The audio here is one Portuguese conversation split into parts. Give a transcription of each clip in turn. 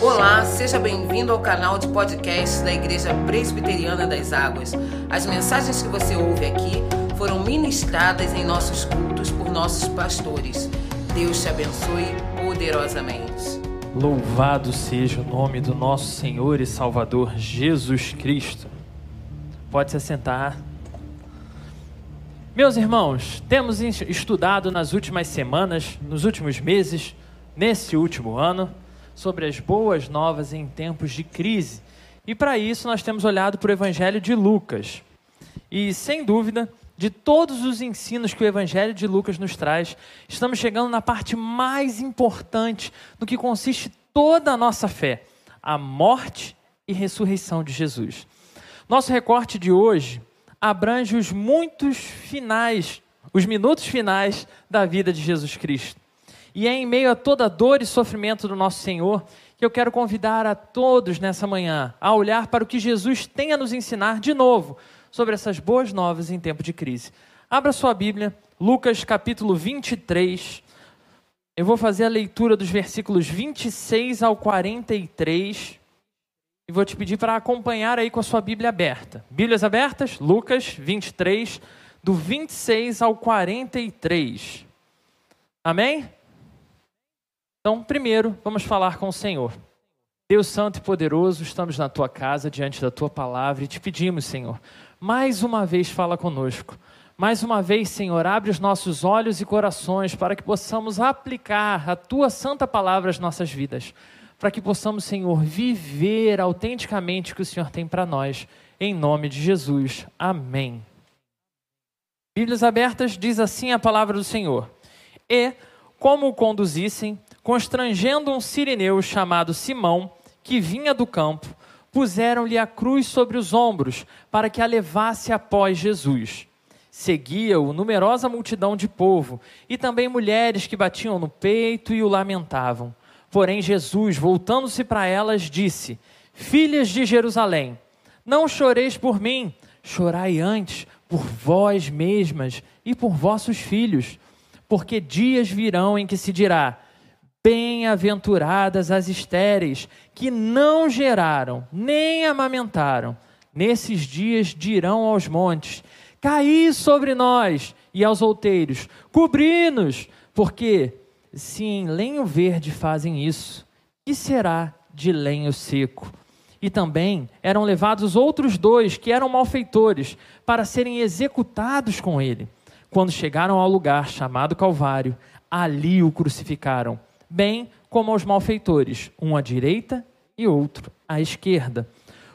Olá, seja bem-vindo ao canal de podcast da Igreja Presbiteriana das Águas. As mensagens que você ouve aqui foram ministradas em nossos cultos por nossos pastores. Deus te abençoe poderosamente. Louvado seja o nome do nosso Senhor e Salvador Jesus Cristo. Pode se assentar. Meus irmãos, temos estudado nas últimas semanas, nos últimos meses, nesse último ano, sobre as boas novas em tempos de crise. E para isso nós temos olhado para o Evangelho de Lucas. E sem dúvida, de todos os ensinos que o Evangelho de Lucas nos traz, estamos chegando na parte mais importante do que consiste toda a nossa fé: a morte e ressurreição de Jesus. Nosso recorte de hoje abrange os muitos finais, os minutos finais da vida de Jesus Cristo. E é em meio a toda dor e sofrimento do nosso Senhor que eu quero convidar a todos nessa manhã a olhar para o que Jesus tem a nos ensinar de novo sobre essas boas novas em tempo de crise. Abra sua Bíblia, Lucas capítulo 23. Eu vou fazer a leitura dos versículos 26 ao 43 e vou te pedir para acompanhar aí com a sua Bíblia aberta. Bíblias abertas? Lucas 23, do 26 ao 43. Amém? Então, primeiro, vamos falar com o Senhor. Deus Santo e Poderoso, estamos na tua casa, diante da tua palavra, e te pedimos, Senhor, mais uma vez fala conosco. Mais uma vez, Senhor, abre os nossos olhos e corações para que possamos aplicar a tua santa palavra às nossas vidas. Para que possamos, Senhor, viver autenticamente o que o Senhor tem para nós. Em nome de Jesus. Amém. Bíblias abertas diz assim a palavra do Senhor. E, como o conduzissem, constrangendo um sirineu chamado Simão, que vinha do campo, puseram-lhe a cruz sobre os ombros, para que a levasse após Jesus. Seguia-o numerosa multidão de povo, e também mulheres que batiam no peito e o lamentavam. Porém, Jesus, voltando-se para elas, disse: Filhas de Jerusalém, não choreis por mim, chorai antes por vós mesmas e por vossos filhos, porque dias virão em que se dirá: Bem-aventuradas as estéreis, que não geraram, nem amamentaram. Nesses dias dirão aos montes: Caí sobre nós, e aos outeiros: Cobri-nos, porque se em lenho verde fazem isso, que será de lenho seco? E também eram levados outros dois que eram malfeitores para serem executados com ele. Quando chegaram ao lugar chamado Calvário, ali o crucificaram bem como aos malfeitores, um à direita e outro à esquerda.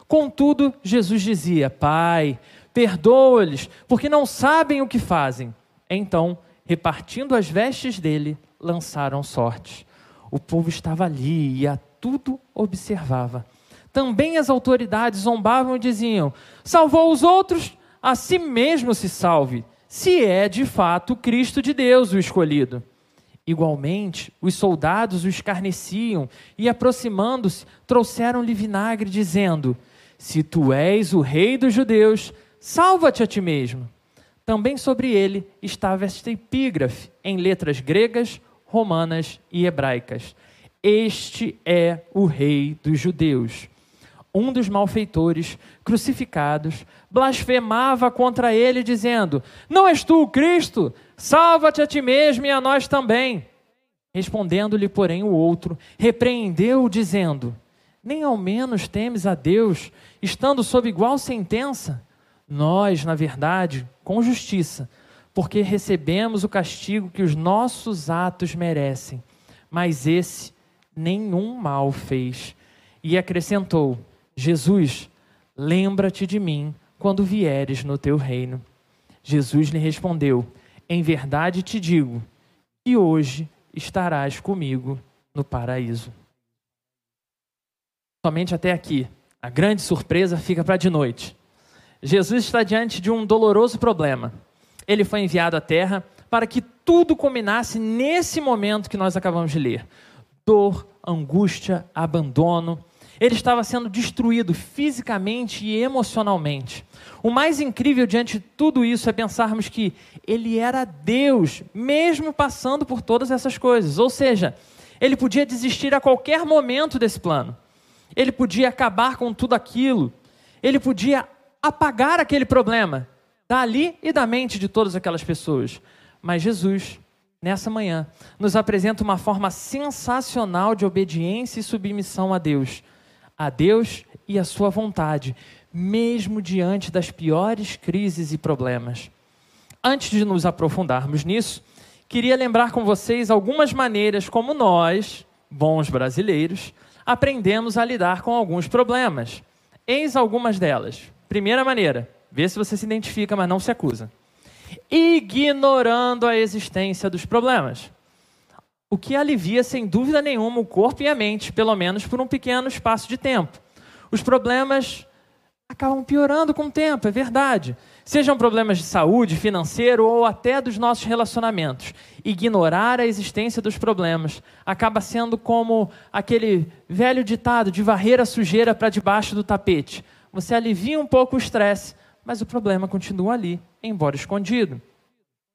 Contudo, Jesus dizia: Pai, perdoa-lhes, porque não sabem o que fazem. Então, repartindo as vestes dele, lançaram sortes. O povo estava ali e a tudo observava. Também as autoridades zombavam e diziam: Salvou os outros, a si mesmo se salve, se é de fato Cristo de Deus o escolhido. Igualmente, os soldados o escarneciam e, aproximando-se, trouxeram-lhe vinagre, dizendo: Se tu és o rei dos judeus, salva-te a ti mesmo. Também sobre ele estava esta epígrafe, em letras gregas, romanas e hebraicas: Este é o rei dos judeus. Um dos malfeitores, crucificados, blasfemava contra ele, dizendo: Não és tu o Cristo? Salva-te a ti mesmo e a nós também. Respondendo-lhe, porém, o outro, repreendeu, dizendo: Nem ao menos temes a Deus, estando sob igual sentença? Nós, na verdade, com justiça, porque recebemos o castigo que os nossos atos merecem, mas esse nenhum mal fez. E acrescentou: Jesus, lembra-te de mim quando vieres no teu reino. Jesus lhe respondeu: em verdade te digo que hoje estarás comigo no paraíso. Somente até aqui. A grande surpresa fica para de noite. Jesus está diante de um doloroso problema. Ele foi enviado à terra para que tudo combinasse nesse momento que nós acabamos de ler: dor, angústia, abandono, ele estava sendo destruído fisicamente e emocionalmente. O mais incrível diante de tudo isso é pensarmos que ele era Deus, mesmo passando por todas essas coisas. Ou seja, Ele podia desistir a qualquer momento desse plano. Ele podia acabar com tudo aquilo. Ele podia apagar aquele problema dali e da mente de todas aquelas pessoas. Mas Jesus, nessa manhã, nos apresenta uma forma sensacional de obediência e submissão a Deus, a Deus e a sua vontade, mesmo diante das piores crises e problemas. Antes de nos aprofundarmos nisso, queria lembrar com vocês algumas maneiras como nós, bons brasileiros, aprendemos a lidar com alguns problemas. Eis algumas delas. Primeira maneira, vê se você se identifica, mas não se acusa. Ignorando a existência dos problemas. O que alivia, sem dúvida nenhuma, o corpo e a mente, pelo menos por um pequeno espaço de tempo. Os problemas acabam piorando com o tempo, é verdade. Sejam problemas de saúde, financeiro ou até dos nossos relacionamentos. Ignorar a existência dos problemas acaba sendo como aquele velho ditado de varrer a sujeira para debaixo do tapete. Você alivia um pouco o estresse, mas o problema continua ali, embora escondido.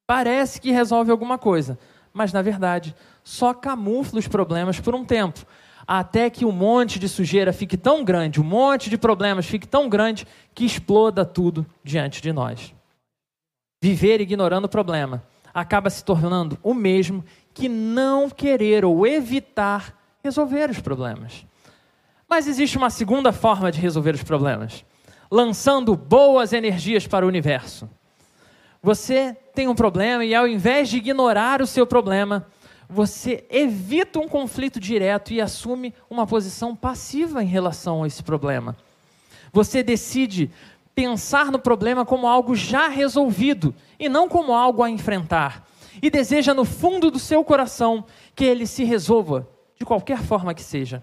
Parece que resolve alguma coisa, mas na verdade só camufla os problemas por um tempo até que um monte de sujeira fique tão grande, um monte de problemas fique tão grande que exploda tudo diante de nós. Viver ignorando o problema acaba se tornando o mesmo que não querer ou evitar resolver os problemas. Mas existe uma segunda forma de resolver os problemas: lançando boas energias para o universo. Você tem um problema e, ao invés de ignorar o seu problema, você evita um conflito direto e assume uma posição passiva em relação a esse problema. Você decide pensar no problema como algo já resolvido e não como algo a enfrentar. E deseja no fundo do seu coração que ele se resolva, de qualquer forma que seja.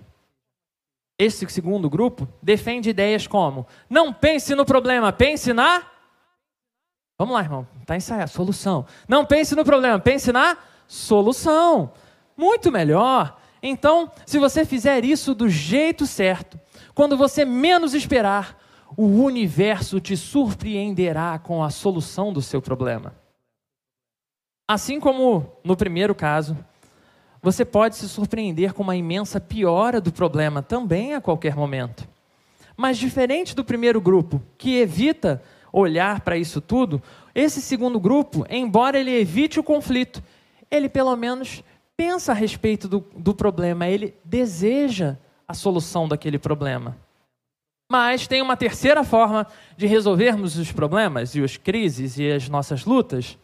Esse segundo grupo defende ideias como: não pense no problema, pense na. Vamos lá, irmão, está ensaiado, solução. Não pense no problema, pense na solução. Muito melhor. Então, se você fizer isso do jeito certo, quando você menos esperar, o universo te surpreenderá com a solução do seu problema. Assim como no primeiro caso, você pode se surpreender com uma imensa piora do problema também a qualquer momento. Mas diferente do primeiro grupo, que evita olhar para isso tudo, esse segundo grupo, embora ele evite o conflito, ele pelo menos pensa a respeito do, do problema, ele deseja a solução daquele problema. Mas tem uma terceira forma de resolvermos os problemas e as crises e as nossas lutas.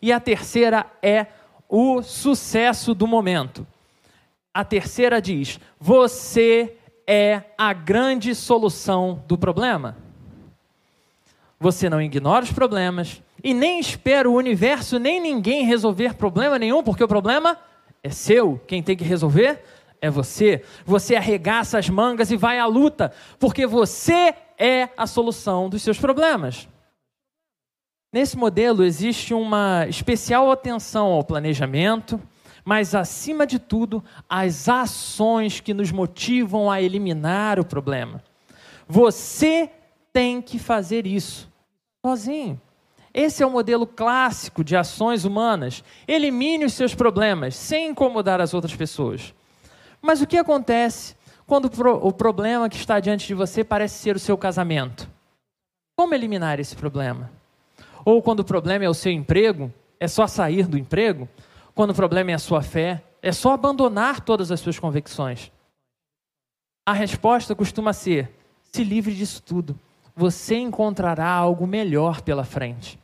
E a terceira é o sucesso do momento. A terceira diz: você é a grande solução do problema. Você não ignora os problemas, e nem espera o universo nem ninguém resolver problema nenhum, porque o problema é seu. Quem tem que resolver é você. Você arregaça as mangas e vai à luta, porque você é a solução dos seus problemas. Nesse modelo existe uma especial atenção ao planejamento, mas acima de tudo, às ações que nos motivam a eliminar o problema. Você tem que fazer isso sozinho. Esse é o modelo clássico de ações humanas. Elimine os seus problemas sem incomodar as outras pessoas. Mas o que acontece quando o problema que está diante de você parece ser o seu casamento? Como eliminar esse problema? Ou quando o problema é o seu emprego, é só sair do emprego? Quando o problema é a sua fé, é só abandonar todas as suas convicções? A resposta costuma ser: se livre disso tudo. Você encontrará algo melhor pela frente.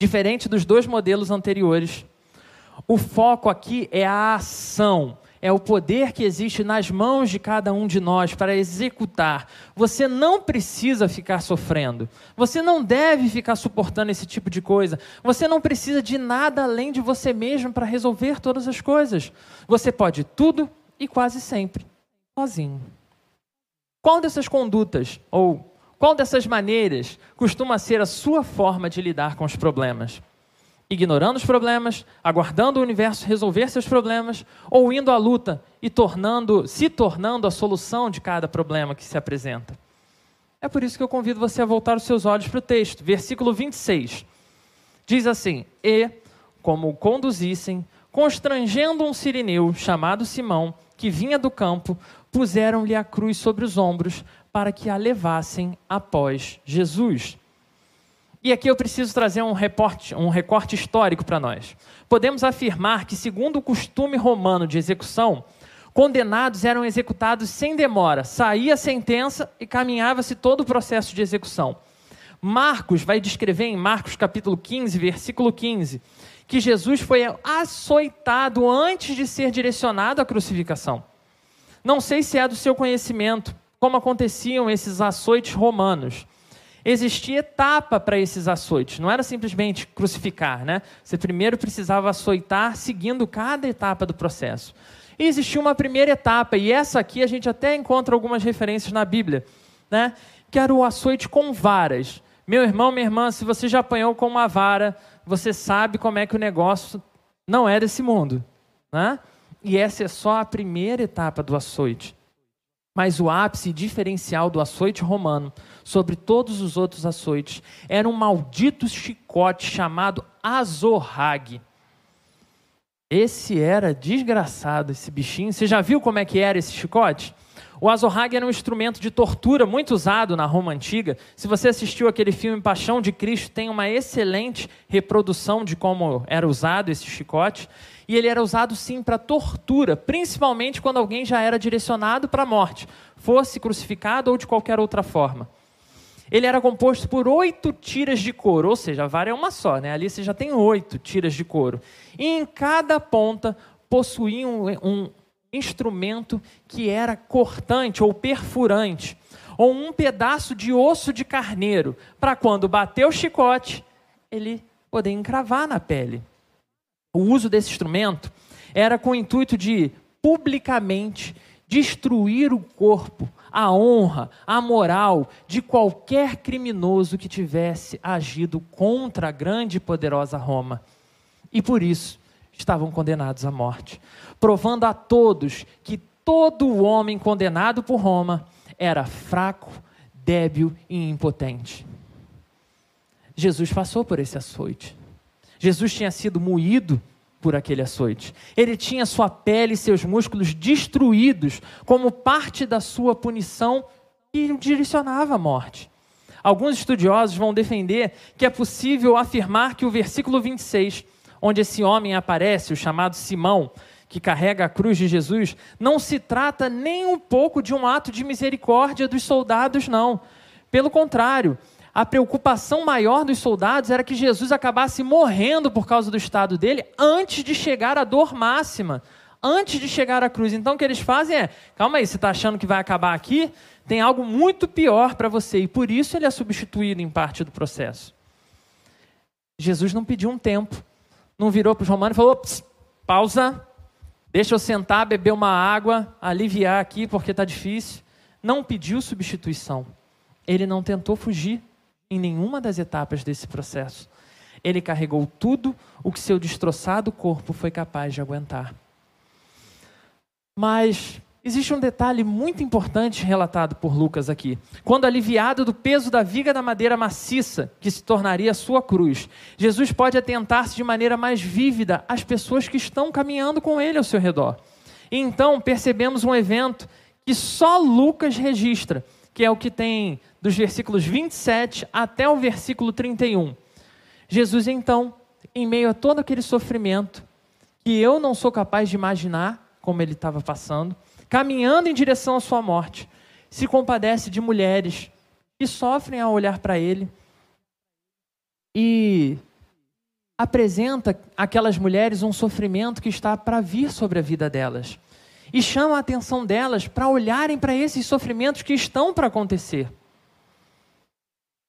Diferente dos dois modelos anteriores, o foco aqui é a ação, é o poder que existe nas mãos de cada um de nós para executar. Você não precisa ficar sofrendo. Você não deve ficar suportando esse tipo de coisa. Você não precisa de nada além de você mesmo para resolver todas as coisas. Você pode tudo e quase sempre sozinho. Qual dessas condutas ou qual dessas maneiras costuma ser a sua forma de lidar com os problemas? Ignorando os problemas, aguardando o universo resolver seus problemas, ou indo à luta e tornando, se tornando a solução de cada problema que se apresenta? É por isso que eu convido você a voltar os seus olhos para o texto, versículo 26. Diz assim: E como conduzissem constrangendo um sirineu chamado Simão, que vinha do campo, puseram-lhe a cruz sobre os ombros para que a levassem após Jesus. E aqui eu preciso trazer um, reporte, um recorte histórico para nós. Podemos afirmar que, segundo o costume romano de execução, condenados eram executados sem demora, saía a sentença e caminhava-se todo o processo de execução. Marcos vai descrever em Marcos capítulo 15, versículo 15, que Jesus foi açoitado antes de ser direcionado à crucificação. Não sei se é do seu conhecimento como aconteciam esses açoites romanos. Existia etapa para esses açoites, não era simplesmente crucificar, né? Você primeiro precisava açoitar seguindo cada etapa do processo. E existia uma primeira etapa, e essa aqui a gente até encontra algumas referências na Bíblia, né? Que era o açoite com varas. Meu irmão, minha irmã, se você já apanhou com uma vara, você sabe como é que o negócio não é desse mundo. Né? E essa é só a primeira etapa do açoite. Mas o ápice diferencial do açoite romano sobre todos os outros açoites era um maldito chicote chamado azorrague. Esse era desgraçado, esse bichinho. Você já viu como é que era esse chicote? O azorrague era um instrumento de tortura muito usado na Roma antiga. Se você assistiu aquele filme Paixão de Cristo, tem uma excelente reprodução de como era usado esse chicote. E ele era usado sim para tortura, principalmente quando alguém já era direcionado para a morte, fosse crucificado ou de qualquer outra forma. Ele era composto por oito tiras de couro, ou seja, a vara é uma só, né? Ali você já tem oito tiras de couro. E em cada ponta possuía um, um, instrumento que era cortante ou perfurante, ou um pedaço de osso de carneiro, para quando bater o chicote, ele poder encravar na pele. O uso desse instrumento era com o intuito de publicamente destruir o corpo, a honra, a moral de qualquer criminoso que tivesse agido contra a grande e poderosa Roma. E por isso estavam condenados à morte provando a todos que todo homem condenado por Roma era fraco, débil e impotente. Jesus passou por esse açoite. Jesus tinha sido moído por aquele açoite. Ele tinha sua pele e seus músculos destruídos como parte da sua punição e direcionava à morte. Alguns estudiosos vão defender que é possível afirmar que o versículo 26, onde esse homem aparece, o chamado Simão, que carrega a cruz de Jesus, não se trata nem um pouco de um ato de misericórdia dos soldados, não. Pelo contrário, a preocupação maior dos soldados era que Jesus acabasse morrendo por causa do estado dele antes de chegar à dor máxima, antes de chegar à cruz. Então o que eles fazem é: calma aí, você está achando que vai acabar aqui? Tem algo muito pior para você, e por isso ele é substituído em parte do processo. Jesus não pediu um tempo, não virou para os romanos e falou: pausa, Deixa eu sentar, beber uma água, aliviar aqui porque está difícil. Não pediu substituição. Ele não tentou fugir em nenhuma das etapas desse processo. Ele carregou tudo o que seu destroçado corpo foi capaz de aguentar. Mas Existe um detalhe muito importante relatado por Lucas aqui. Quando aliviado do peso da viga da madeira maciça, que se tornaria sua cruz, Jesus pode atentar-se de maneira mais vívida às pessoas que estão caminhando com ele ao seu redor. E então percebemos um evento que só Lucas registra, que é o que tem dos versículos 27 até o versículo 31. Jesus, então, em meio a todo aquele sofrimento, que eu não sou capaz de imaginar como ele estava passando, caminhando em direção à sua morte, se compadece de mulheres que sofrem ao olhar para ele e apresenta aquelas mulheres um sofrimento que está para vir sobre a vida delas e chama a atenção delas para olharem para esses sofrimentos que estão para acontecer.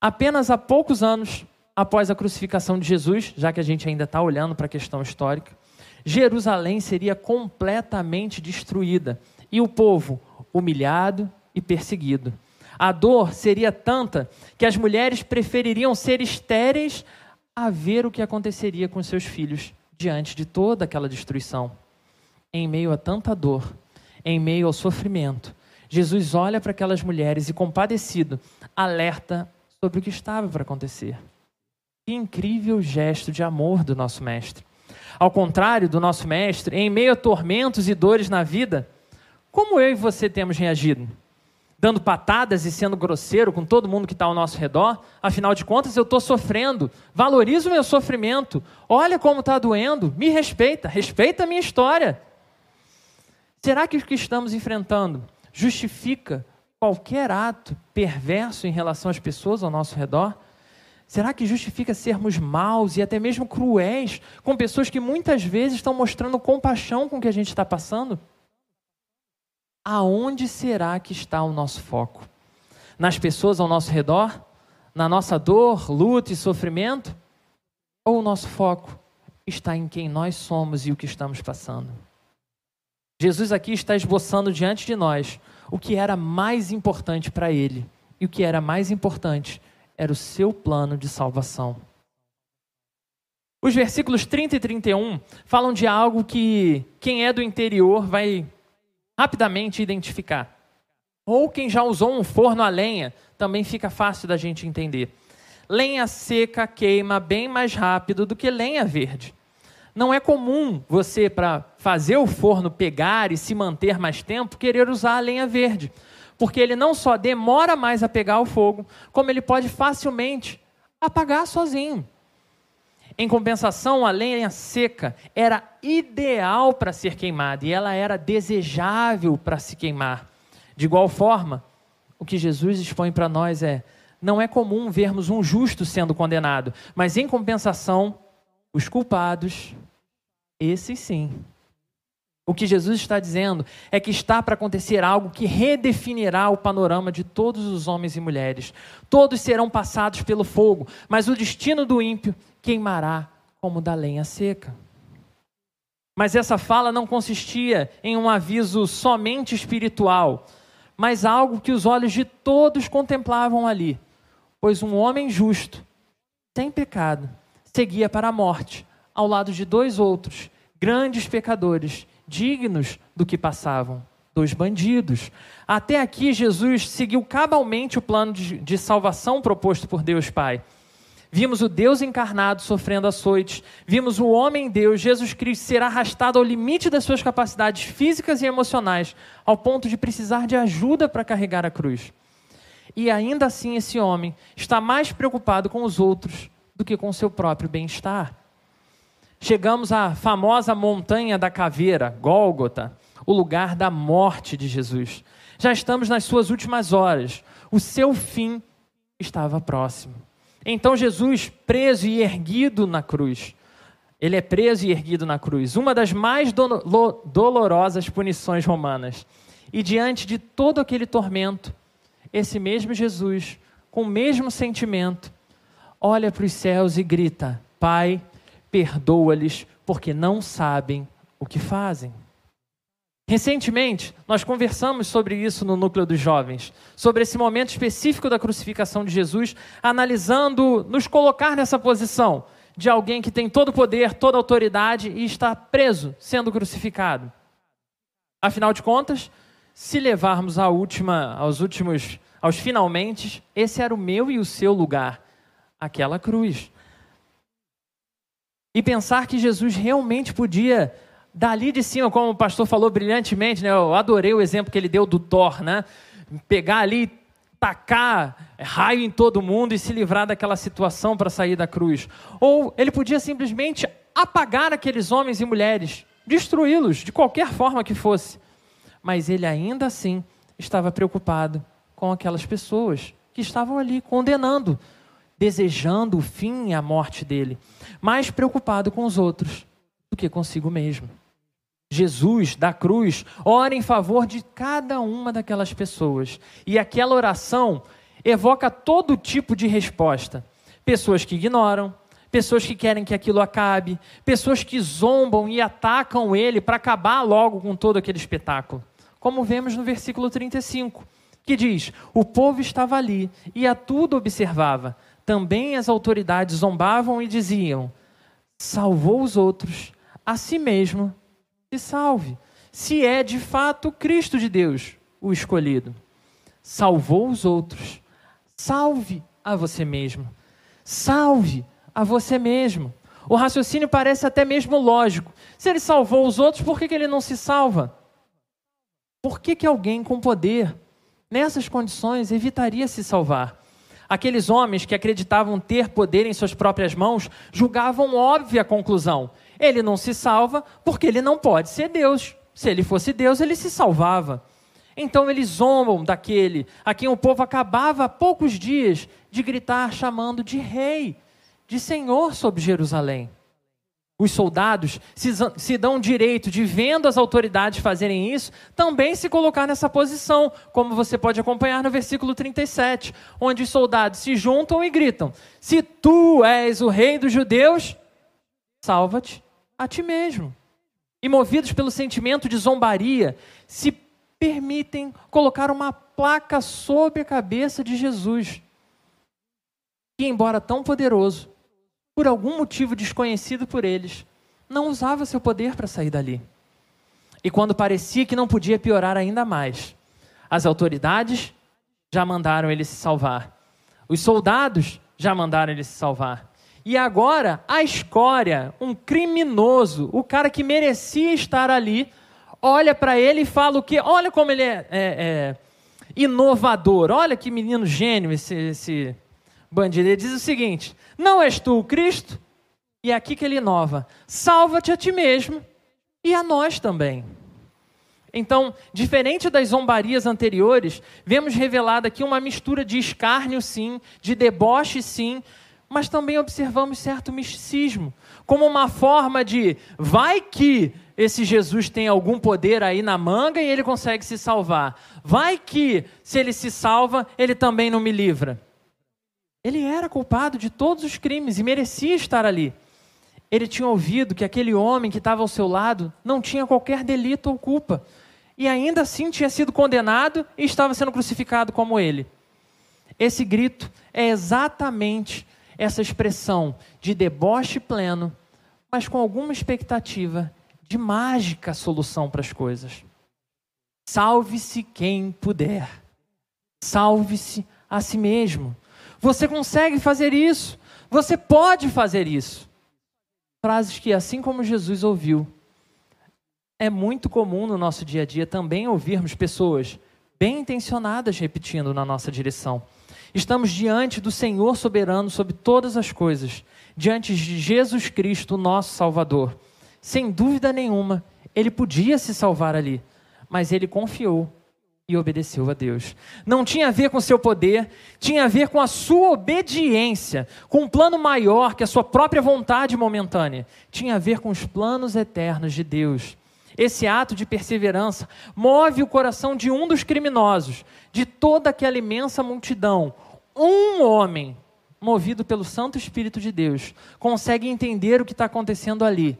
Apenas há poucos anos após a crucificação de Jesus, já que a gente ainda está olhando para a questão histórica, Jerusalém seria completamente destruída e o povo humilhado e perseguido. A dor seria tanta que as mulheres prefeririam ser estéreis a ver o que aconteceria com seus filhos diante de toda aquela destruição. Em meio a tanta dor, em meio ao sofrimento, Jesus olha para aquelas mulheres e, compadecido, alerta sobre o que estava para acontecer. Que incrível gesto de amor do nosso Mestre. Ao contrário do nosso Mestre, em meio a tormentos e dores na vida, como eu e você temos reagido? Dando patadas e sendo grosseiro com todo mundo que está ao nosso redor? Afinal de contas, eu estou sofrendo. Valoriza o meu sofrimento. Olha como está doendo. Me respeita. Respeita a minha história. Será que o que estamos enfrentando justifica qualquer ato perverso em relação às pessoas ao nosso redor? Será que justifica sermos maus e até mesmo cruéis com pessoas que muitas vezes estão mostrando compaixão com o que a gente está passando? Aonde será que está o nosso foco? Nas pessoas ao nosso redor? Na nossa dor, luta e sofrimento? Ou o nosso foco está em quem nós somos e o que estamos passando? Jesus aqui está esboçando diante de nós o que era mais importante para ele. E o que era mais importante era o seu plano de salvação. Os versículos 30 e 31 falam de algo que quem é do interior vai rapidamente identificar. Ou quem já usou um forno a lenha, também fica fácil da gente entender. Lenha seca queima bem mais rápido do que lenha verde. Não é comum você, para fazer o forno pegar e se manter mais tempo, querer usar a lenha verde. Porque ele não só demora mais a pegar o fogo, como ele pode facilmente apagar sozinho. Em compensação, a lenha seca era ideal para ser queimada e ela era desejável para se queimar. De igual forma, o que Jesus expõe para nós é: não é comum vermos um justo sendo condenado, mas em compensação, os culpados, esses sim. O que Jesus está dizendo é que está para acontecer algo que redefinirá o panorama de todos os homens e mulheres. Todos serão passados pelo fogo, mas o destino do ímpio queimará como da lenha seca. Mas essa fala não consistia em um aviso somente espiritual, mas algo que os olhos de todos contemplavam ali. Pois um homem justo, sem pecado, seguia para a morte, ao lado de dois outros, grandes pecadores, dignos do que passavam, dois bandidos. Até aqui, Jesus seguiu cabalmente o plano de, de salvação proposto por Deus Pai. Vimos o Deus encarnado sofrendo açoites, vimos o homem Deus, Jesus Cristo, ser arrastado ao limite das suas capacidades físicas e emocionais, ao ponto de precisar de ajuda para carregar a cruz. E ainda assim, esse homem está mais preocupado com os outros do que com seu próprio bem-estar. Chegamos à famosa montanha da caveira, Gólgota, o lugar da morte de Jesus. Já estamos nas suas últimas horas. O seu fim estava próximo. Então Jesus, preso e erguido na cruz, ele é preso e erguido na cruz, uma das mais do dolorosas punições romanas. E diante de todo aquele tormento, esse mesmo Jesus, com o mesmo sentimento, olha para os céus e grita: Pai, perdoa-lhes, porque não sabem o que fazem. Recentemente, nós conversamos sobre isso no núcleo dos jovens, sobre esse momento específico da crucificação de Jesus, analisando, nos colocar nessa posição de alguém que tem todo o poder, toda a autoridade e está preso, sendo crucificado. Afinal de contas, se levarmos à última, aos últimos, aos finalmente, esse era o meu e o seu lugar, aquela cruz. E pensar que Jesus realmente podia dali de cima, como o pastor falou brilhantemente, né? Eu adorei o exemplo que ele deu do Thor, né? Pegar ali, tacar raio em todo mundo e se livrar daquela situação para sair da cruz. Ou ele podia simplesmente apagar aqueles homens e mulheres, destruí-los de qualquer forma que fosse. Mas ele ainda assim estava preocupado com aquelas pessoas que estavam ali condenando, desejando o fim e a morte dele, mais preocupado com os outros do que consigo mesmo. Jesus da cruz ora em favor de cada uma daquelas pessoas. E aquela oração evoca todo tipo de resposta. Pessoas que ignoram, pessoas que querem que aquilo acabe, pessoas que zombam e atacam ele para acabar logo com todo aquele espetáculo. Como vemos no versículo 35, que diz: O povo estava ali e a tudo observava. Também as autoridades zombavam e diziam: Salvou os outros, a si mesmo se salve, se é de fato Cristo de Deus, o escolhido. Salvou os outros, salve a você mesmo. Salve a você mesmo. O raciocínio parece até mesmo lógico. Se ele salvou os outros, por que, que ele não se salva? Por que, que alguém com poder, nessas condições, evitaria se salvar? Aqueles homens que acreditavam ter poder em suas próprias mãos julgavam óbvia a conclusão: ele não se salva porque ele não pode ser Deus. Se ele fosse Deus, ele se salvava. Então eles zombam daquele a quem o povo acabava há poucos dias de gritar chamando de rei, de senhor sobre Jerusalém. Os soldados se, se dão direito de, vendo as autoridades fazerem isso, também se colocar nessa posição, como você pode acompanhar no versículo 37, onde os soldados se juntam e gritam: Se tu és o rei dos judeus, salva-te a ti mesmo. E movidos pelo sentimento de zombaria, se permitem colocar uma placa sobre a cabeça de Jesus, que, embora tão poderoso, por algum motivo desconhecido por eles, não usava seu poder para sair dali. E quando parecia que não podia piorar ainda mais, as autoridades já mandaram ele se salvar. Os soldados já mandaram ele se salvar. E agora, a escória, um criminoso, o cara que merecia estar ali, olha para ele e fala o quê? Olha como ele é, é, é inovador. Olha que menino gênio esse, esse bandido. Ele diz o seguinte: Não és tu o Cristo? E é aqui que ele inova: Salva-te a ti mesmo e a nós também. Então, diferente das zombarias anteriores, vemos revelada aqui uma mistura de escárnio, sim, de deboche, sim, mas também observamos certo misticismo, como uma forma de vai que esse Jesus tem algum poder aí na manga e ele consegue se salvar. Vai que, se ele se salva, ele também não me livra. Ele era culpado de todos os crimes e merecia estar ali. Ele tinha ouvido que aquele homem que estava ao seu lado não tinha qualquer delito ou culpa. E ainda assim tinha sido condenado e estava sendo crucificado como ele. Esse grito é exatamente essa expressão de deboche pleno, mas com alguma expectativa de mágica solução para as coisas. Salve-se quem puder. Salve-se a si mesmo. Você consegue fazer isso. Você pode fazer isso. Frases que, assim como Jesus ouviu, é muito comum no nosso dia a dia também ouvirmos pessoas bem intencionadas repetindo na nossa direção. Estamos diante do Senhor soberano sobre todas as coisas, diante de Jesus Cristo, nosso Salvador. Sem dúvida nenhuma, ele podia se salvar ali, mas ele confiou e obedeceu a Deus. Não tinha a ver com seu poder, tinha a ver com a sua obediência, com um plano maior que a sua própria vontade momentânea. Tinha a ver com os planos eternos de Deus. Esse ato de perseverança move o coração de um dos criminosos, de toda aquela imensa multidão. Um homem, movido pelo Santo Espírito de Deus, consegue entender o que está acontecendo ali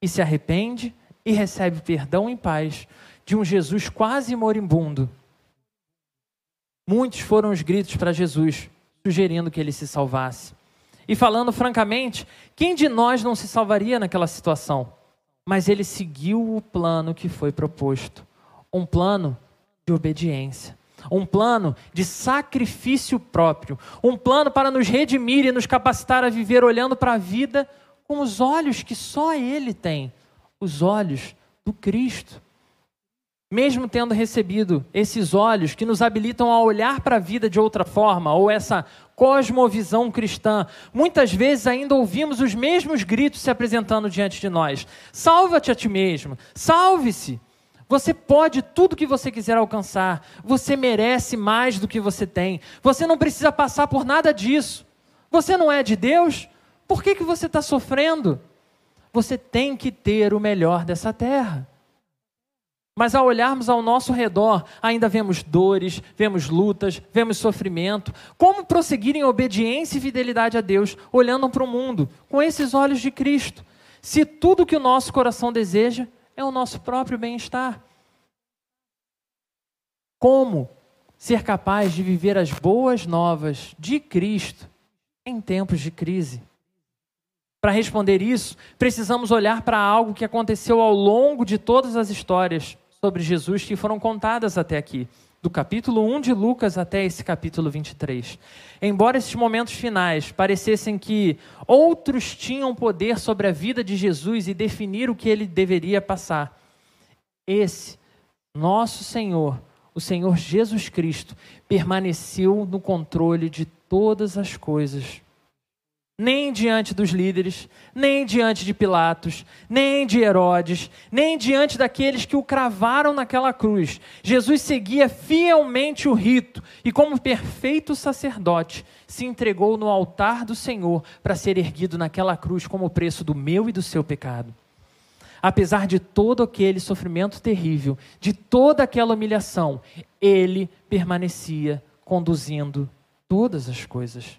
e se arrepende e recebe perdão em paz de um Jesus quase moribundo. Muitos foram os gritos para Jesus, sugerindo que ele se salvasse. E falando francamente, quem de nós não se salvaria naquela situação? Mas ele seguiu o plano que foi proposto um plano de obediência. Um plano de sacrifício próprio, um plano para nos redimir e nos capacitar a viver olhando para a vida com os olhos que só Ele tem os olhos do Cristo. Mesmo tendo recebido esses olhos que nos habilitam a olhar para a vida de outra forma, ou essa cosmovisão cristã, muitas vezes ainda ouvimos os mesmos gritos se apresentando diante de nós: salva-te a ti mesmo, salve-se. Você pode tudo que você quiser alcançar, você merece mais do que você tem, você não precisa passar por nada disso. Você não é de Deus? Por que, que você está sofrendo? Você tem que ter o melhor dessa terra. Mas ao olharmos ao nosso redor, ainda vemos dores, vemos lutas, vemos sofrimento. Como prosseguir em obediência e fidelidade a Deus, olhando para o mundo com esses olhos de Cristo? Se tudo que o nosso coração deseja é o nosso próprio bem-estar. Como ser capaz de viver as boas novas de Cristo em tempos de crise? Para responder isso, precisamos olhar para algo que aconteceu ao longo de todas as histórias sobre Jesus que foram contadas até aqui. do capítulo 1 de Lucas até esse capítulo 23. Embora esses momentos finais parecessem que outros tinham poder sobre a vida de Jesus e definir o que ele deveria passar, esse, nosso Senhor, o Senhor Jesus Cristo, permaneceu no controle de todas as coisas nem diante dos líderes, nem diante de Pilatos, nem de Herodes, nem diante daqueles que o cravaram naquela cruz. Jesus seguia fielmente o rito e, como perfeito sacerdote, se entregou no altar do Senhor para ser erguido naquela cruz como preço do meu e do seu pecado. Apesar de todo aquele sofrimento terrível, de toda aquela humilhação, ele permanecia conduzindo todas as coisas.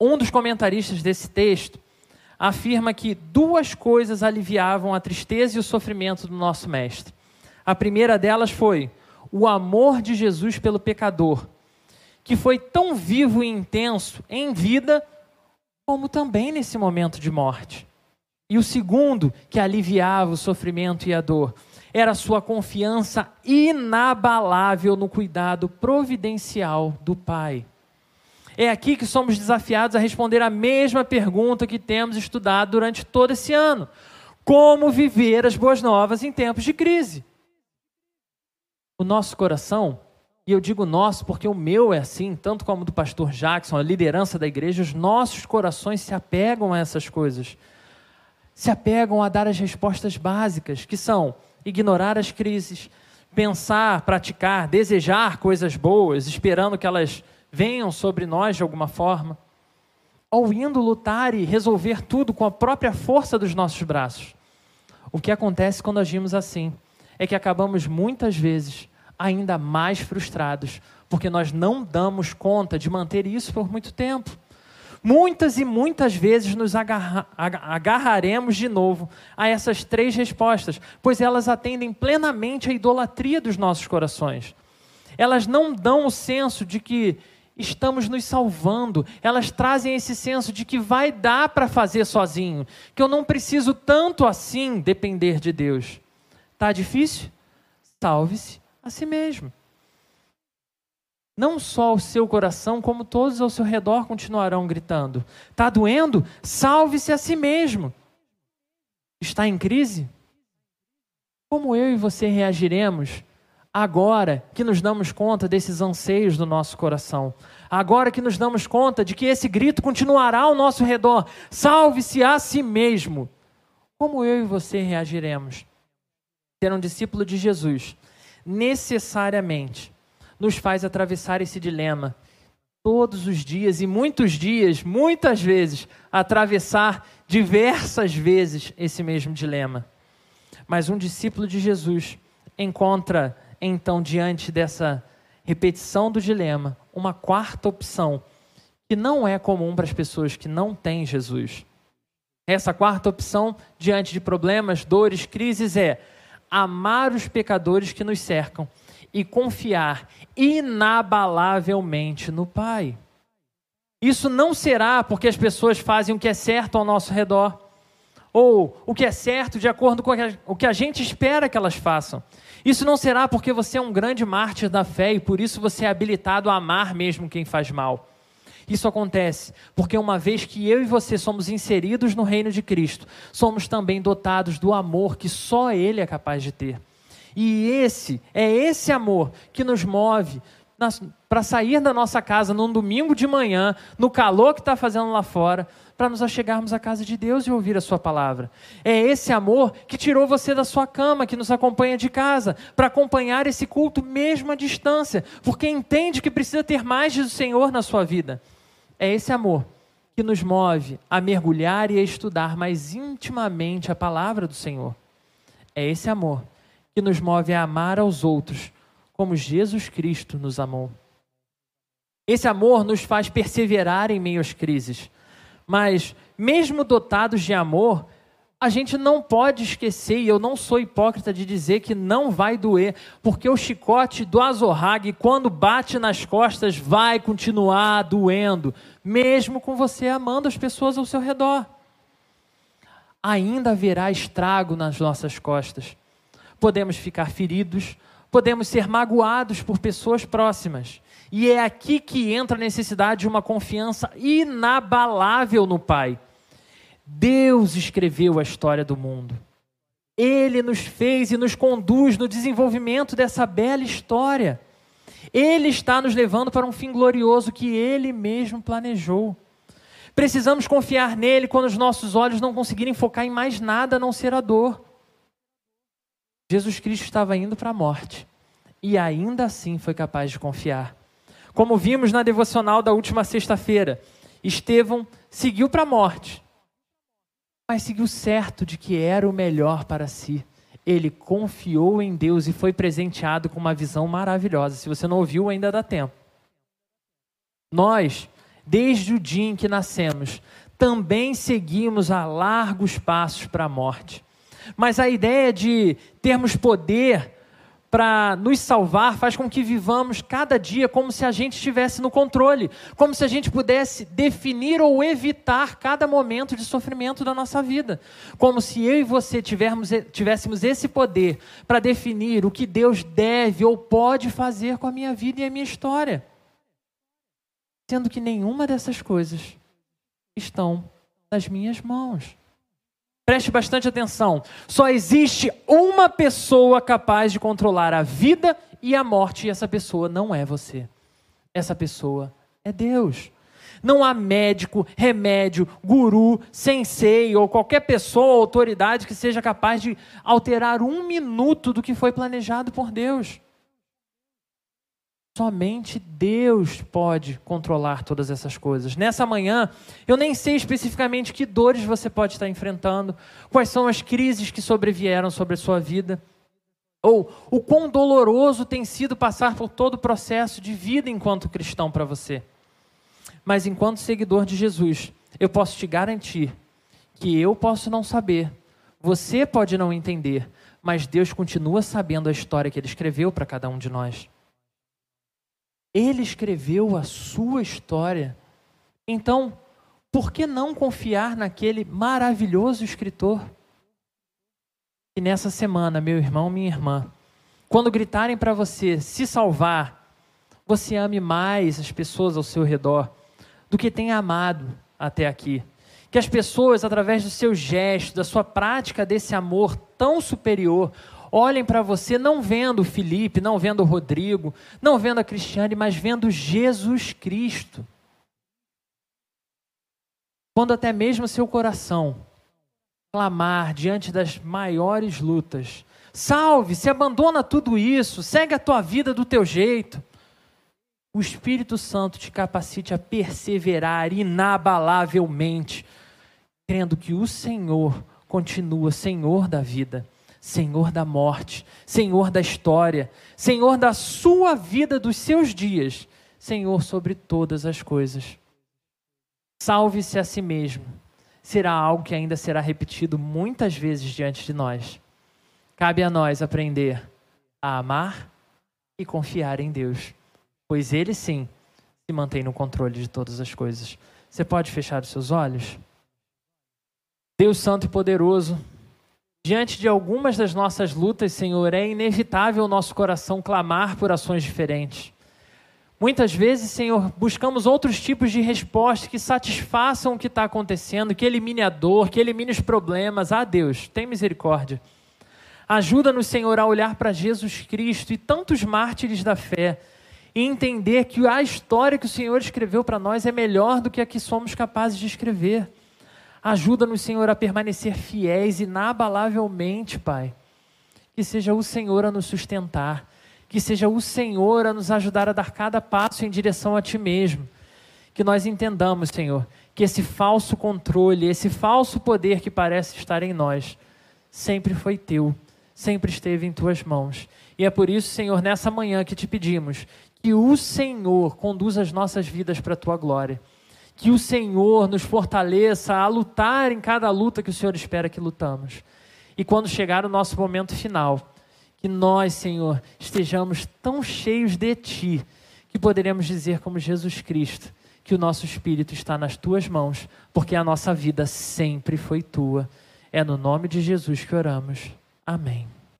Um dos comentaristas desse texto afirma que duas coisas aliviavam a tristeza e o sofrimento do nosso mestre. A primeira delas foi o amor de Jesus pelo pecador, que foi tão vivo e intenso em vida, como também nesse momento de morte. E o segundo, que aliviava o sofrimento e a dor, era sua confiança inabalável no cuidado providencial do Pai. É aqui que somos desafiados a responder a mesma pergunta que temos estudado durante todo esse ano: como viver as boas novas em tempos de crise? O nosso coração, e eu digo nosso porque o meu é assim, tanto como do pastor Jackson, a liderança da igreja, os nossos corações se apegam a essas coisas. Se apegam a dar as respostas básicas, que são ignorar as crises, pensar, praticar, desejar coisas boas, esperando que elas venham sobre nós de alguma forma, ou indo lutar e resolver tudo com a própria força dos nossos braços. O que acontece quando agimos assim é que acabamos muitas vezes ainda mais frustrados, porque nós não damos conta de manter isso por muito tempo. Muitas e muitas vezes nos agarra, agarraremos de novo a essas três respostas, pois elas atendem plenamente à idolatria dos nossos corações. Elas não dão o senso de que estamos nos salvando. Elas trazem esse senso de que vai dar para fazer sozinho, que eu não preciso tanto assim depender de Deus. Tá difícil? Salve-se a si mesmo. Não só o seu coração, como todos ao seu redor continuarão gritando. Tá doendo? Salve-se a si mesmo. Está em crise? Como eu e você reagiremos agora que nos damos conta desses anseios do nosso coração, agora que nos damos conta de que esse grito continuará ao nosso redor, salve-se a si mesmo, como eu e você reagiremos? Ser um discípulo de Jesus necessariamente nos faz atravessar esse dilema todos os dias e muitos dias, muitas vezes, atravessar diversas vezes esse mesmo dilema. Mas um discípulo de Jesus encontra então, diante dessa repetição do dilema, uma quarta opção que não é comum para as pessoas que não têm Jesus. Essa quarta opção, diante de problemas, dores, crises, é amar os pecadores que nos cercam e confiar inabalavelmente no Pai. Isso não será porque as pessoas fazem o que é certo ao nosso redor, ou o que é certo de acordo com o que a gente espera que elas façam. Isso não será porque você é um grande mártir da fé e por isso você é habilitado a amar mesmo quem faz mal. Isso acontece porque, uma vez que eu e você somos inseridos no reino de Cristo, somos também dotados do amor que só Ele é capaz de ter. E esse, é esse amor que nos move para sair da nossa casa num domingo de manhã, no calor que está fazendo lá fora, para nos achegarmos à casa de Deus e ouvir a Sua palavra. É esse amor que tirou você da sua cama, que nos acompanha de casa, para acompanhar esse culto mesmo à distância, porque entende que precisa ter mais do Senhor na sua vida. É esse amor que nos move a mergulhar e a estudar mais intimamente a palavra do Senhor. É esse amor que nos move a amar aos outros como Jesus Cristo nos amou. Esse amor nos faz perseverar em meio às crises. Mas, mesmo dotados de amor, a gente não pode esquecer, e eu não sou hipócrita de dizer que não vai doer, porque o chicote do azorrague, quando bate nas costas, vai continuar doendo, mesmo com você amando as pessoas ao seu redor. Ainda haverá estrago nas nossas costas. Podemos ficar feridos, podemos ser magoados por pessoas próximas. E é aqui que entra a necessidade de uma confiança inabalável no Pai. Deus escreveu a história do mundo. Ele nos fez e nos conduz no desenvolvimento dessa bela história. Ele está nos levando para um fim glorioso que ele mesmo planejou. Precisamos confiar nele quando os nossos olhos não conseguirem focar em mais nada a não ser a dor. Jesus Cristo estava indo para a morte e ainda assim foi capaz de confiar. Como vimos na devocional da última sexta-feira, Estevão seguiu para a morte, mas seguiu certo de que era o melhor para si. Ele confiou em Deus e foi presenteado com uma visão maravilhosa. Se você não ouviu, ainda dá tempo. Nós, desde o dia em que nascemos, também seguimos a largos passos para a morte. Mas a ideia de termos poder para nos salvar faz com que vivamos cada dia como se a gente estivesse no controle, como se a gente pudesse definir ou evitar cada momento de sofrimento da nossa vida, como se eu e você tivermos, tivéssemos esse poder para definir o que Deus deve ou pode fazer com a minha vida e a minha história, sendo que nenhuma dessas coisas estão nas minhas mãos. Preste bastante atenção. Só existe uma pessoa capaz de controlar a vida e a morte, e essa pessoa não é você. Essa pessoa é Deus. Não há médico, remédio, guru, sensei ou qualquer pessoa ou autoridade que seja capaz de alterar um minuto do que foi planejado por Deus. Somente Deus pode controlar todas essas coisas. Nessa manhã, eu nem sei especificamente que dores você pode estar enfrentando, quais são as crises que sobrevieram sobre a sua vida, ou o quão doloroso tem sido passar por todo o processo de vida enquanto cristão para você. Mas enquanto seguidor de Jesus, eu posso te garantir que eu posso não saber, você pode não entender, mas Deus continua sabendo a história que Ele escreveu para cada um de nós. Ele escreveu a sua história. Então, por que não confiar naquele maravilhoso escritor? E nessa semana, meu irmão, minha irmã, quando gritarem para você se salvar, você ame mais as pessoas ao seu redor do que tem amado até aqui. Que as pessoas, através do seu gesto, da sua prática desse amor tão superior, olhem para você não vendo Felipe, não vendo Rodrigo, não vendo a Cristiane, mas vendo Jesus Cristo. Quando até mesmo seu coração clamar diante das maiores lutas, salve, se abandona tudo isso, segue a tua vida do teu jeito. O Espírito Santo te capacite a perseverar inabalavelmente, crendo que o Senhor continua Senhor da vida Senhor da morte, Senhor da história, Senhor da sua vida, dos seus dias, Senhor sobre todas as coisas. Salve-se a si mesmo. Será algo que ainda será repetido muitas vezes diante de nós. Cabe a nós aprender a amar e confiar em Deus, pois Ele sim se mantém no controle de todas as coisas. Você pode fechar os seus olhos? Deus Santo e Poderoso, Diante de algumas das nossas lutas, Senhor, é inevitável o nosso coração clamar por ações diferentes. Muitas vezes, Senhor, buscamos outros tipos de respostas que satisfaçam o que está acontecendo, que elimine a dor, que elimine os problemas. Ah, Deus, tem misericórdia. Ajuda-nos, Senhor, a olhar para Jesus Cristo e tantos mártires da fé e entender que a história que o Senhor escreveu para nós é melhor do que a que somos capazes de escrever. Ajuda-nos, Senhor, a permanecer fiéis inabalavelmente, Pai. Que seja o Senhor a nos sustentar, que seja o Senhor a nos ajudar a dar cada passo em direção a Ti mesmo. Que nós entendamos, Senhor, que esse falso controle, esse falso poder que parece estar em nós, sempre foi Teu, sempre esteve em Tuas mãos. E é por isso, Senhor, nessa manhã que te pedimos que o Senhor conduza as nossas vidas para a Tua glória que o Senhor nos fortaleça a lutar em cada luta que o Senhor espera que lutamos. E quando chegar o nosso momento final, que nós, Senhor, estejamos tão cheios de Ti, que poderemos dizer, como Jesus Cristo, que o nosso espírito está nas Tuas mãos, porque a nossa vida sempre foi Tua. É no nome de Jesus que oramos. Amém.